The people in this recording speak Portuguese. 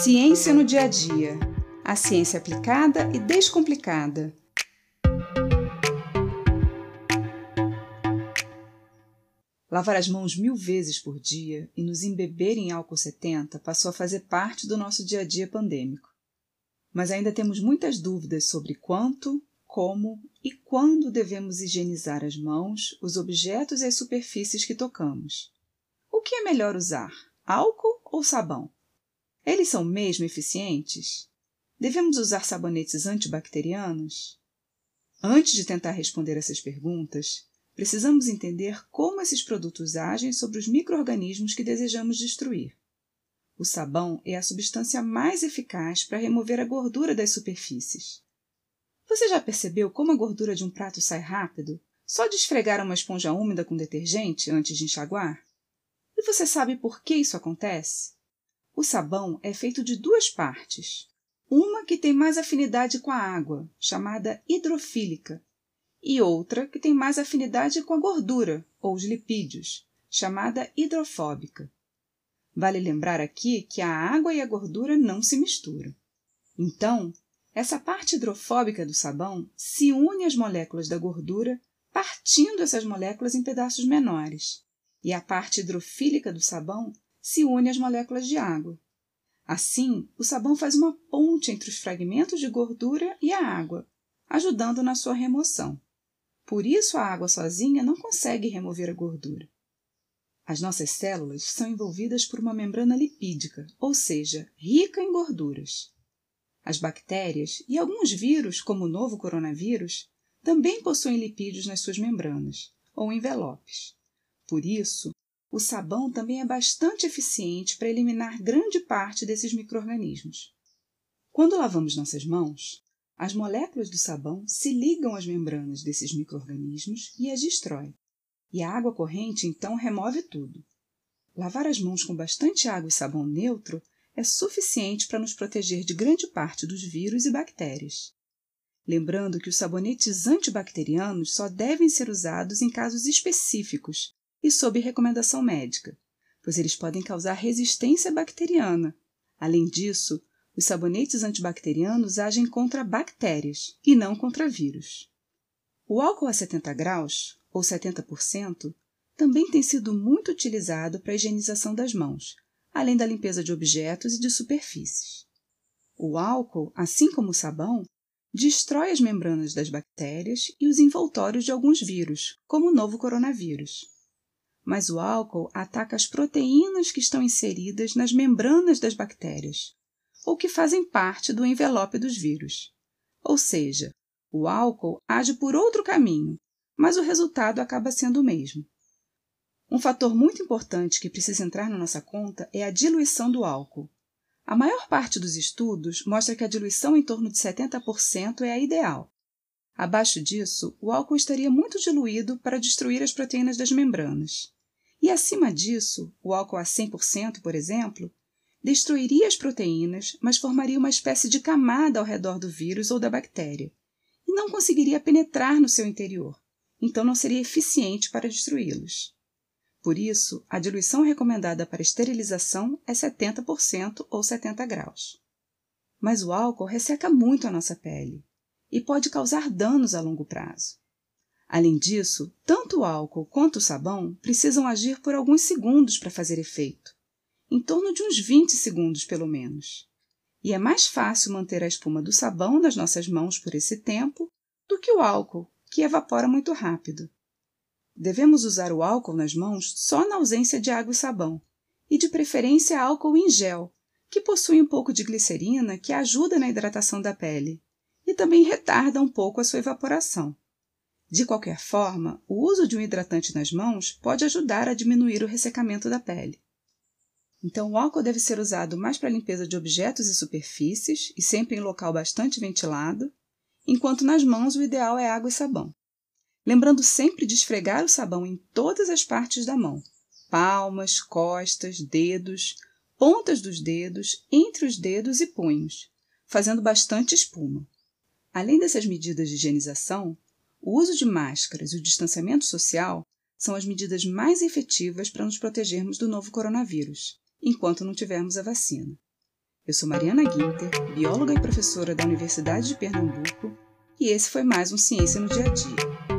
Ciência no dia a dia. A ciência aplicada e descomplicada. Lavar as mãos mil vezes por dia e nos embeber em álcool 70 passou a fazer parte do nosso dia a dia pandêmico. Mas ainda temos muitas dúvidas sobre quanto, como e quando devemos higienizar as mãos, os objetos e as superfícies que tocamos. O que é melhor usar, álcool ou sabão? Eles são mesmo eficientes? Devemos usar sabonetes antibacterianos? Antes de tentar responder essas perguntas, precisamos entender como esses produtos agem sobre os micro-organismos que desejamos destruir. O sabão é a substância mais eficaz para remover a gordura das superfícies. Você já percebeu como a gordura de um prato sai rápido só de esfregar uma esponja úmida com detergente antes de enxaguar? E você sabe por que isso acontece? O sabão é feito de duas partes. Uma que tem mais afinidade com a água, chamada hidrofílica, e outra que tem mais afinidade com a gordura, ou os lipídios, chamada hidrofóbica. Vale lembrar aqui que a água e a gordura não se misturam. Então, essa parte hidrofóbica do sabão se une às moléculas da gordura, partindo essas moléculas em pedaços menores, e a parte hidrofílica do sabão se une às moléculas de água. Assim, o sabão faz uma ponte entre os fragmentos de gordura e a água, ajudando na sua remoção. Por isso, a água sozinha não consegue remover a gordura. As nossas células são envolvidas por uma membrana lipídica, ou seja, rica em gorduras. As bactérias e alguns vírus, como o novo coronavírus, também possuem lipídios nas suas membranas, ou envelopes. Por isso, o sabão também é bastante eficiente para eliminar grande parte desses micro-organismos. Quando lavamos nossas mãos, as moléculas do sabão se ligam às membranas desses micro-organismos e as destrói. E a água corrente então remove tudo. Lavar as mãos com bastante água e sabão neutro é suficiente para nos proteger de grande parte dos vírus e bactérias. Lembrando que os sabonetes antibacterianos só devem ser usados em casos específicos e sob recomendação médica, pois eles podem causar resistência bacteriana. Além disso, os sabonetes antibacterianos agem contra bactérias e não contra vírus. O álcool a 70 graus, ou 70%, também tem sido muito utilizado para a higienização das mãos, além da limpeza de objetos e de superfícies. O álcool, assim como o sabão, destrói as membranas das bactérias e os envoltórios de alguns vírus, como o novo coronavírus. Mas o álcool ataca as proteínas que estão inseridas nas membranas das bactérias, ou que fazem parte do envelope dos vírus. Ou seja, o álcool age por outro caminho, mas o resultado acaba sendo o mesmo. Um fator muito importante que precisa entrar na nossa conta é a diluição do álcool. A maior parte dos estudos mostra que a diluição em torno de 70% é a ideal. Abaixo disso, o álcool estaria muito diluído para destruir as proteínas das membranas. E acima disso, o álcool a 100%, por exemplo, destruiria as proteínas, mas formaria uma espécie de camada ao redor do vírus ou da bactéria, e não conseguiria penetrar no seu interior, então não seria eficiente para destruí-los. Por isso, a diluição recomendada para esterilização é 70% ou 70 graus. Mas o álcool resseca muito a nossa pele e pode causar danos a longo prazo. Além disso, tanto o álcool quanto o sabão precisam agir por alguns segundos para fazer efeito, em torno de uns 20 segundos pelo menos. E é mais fácil manter a espuma do sabão nas nossas mãos por esse tempo do que o álcool, que evapora muito rápido. Devemos usar o álcool nas mãos só na ausência de água e sabão, e de preferência álcool em gel, que possui um pouco de glicerina que ajuda na hidratação da pele e também retarda um pouco a sua evaporação. De qualquer forma, o uso de um hidratante nas mãos pode ajudar a diminuir o ressecamento da pele. Então, o álcool deve ser usado mais para limpeza de objetos e superfícies e sempre em local bastante ventilado, enquanto nas mãos o ideal é água e sabão. Lembrando sempre de esfregar o sabão em todas as partes da mão: palmas, costas, dedos, pontas dos dedos, entre os dedos e punhos, fazendo bastante espuma. Além dessas medidas de higienização, o uso de máscaras e o distanciamento social são as medidas mais efetivas para nos protegermos do novo coronavírus enquanto não tivermos a vacina. Eu sou Mariana Guinter, bióloga e professora da Universidade de Pernambuco, e esse foi mais um Ciência no Dia a Dia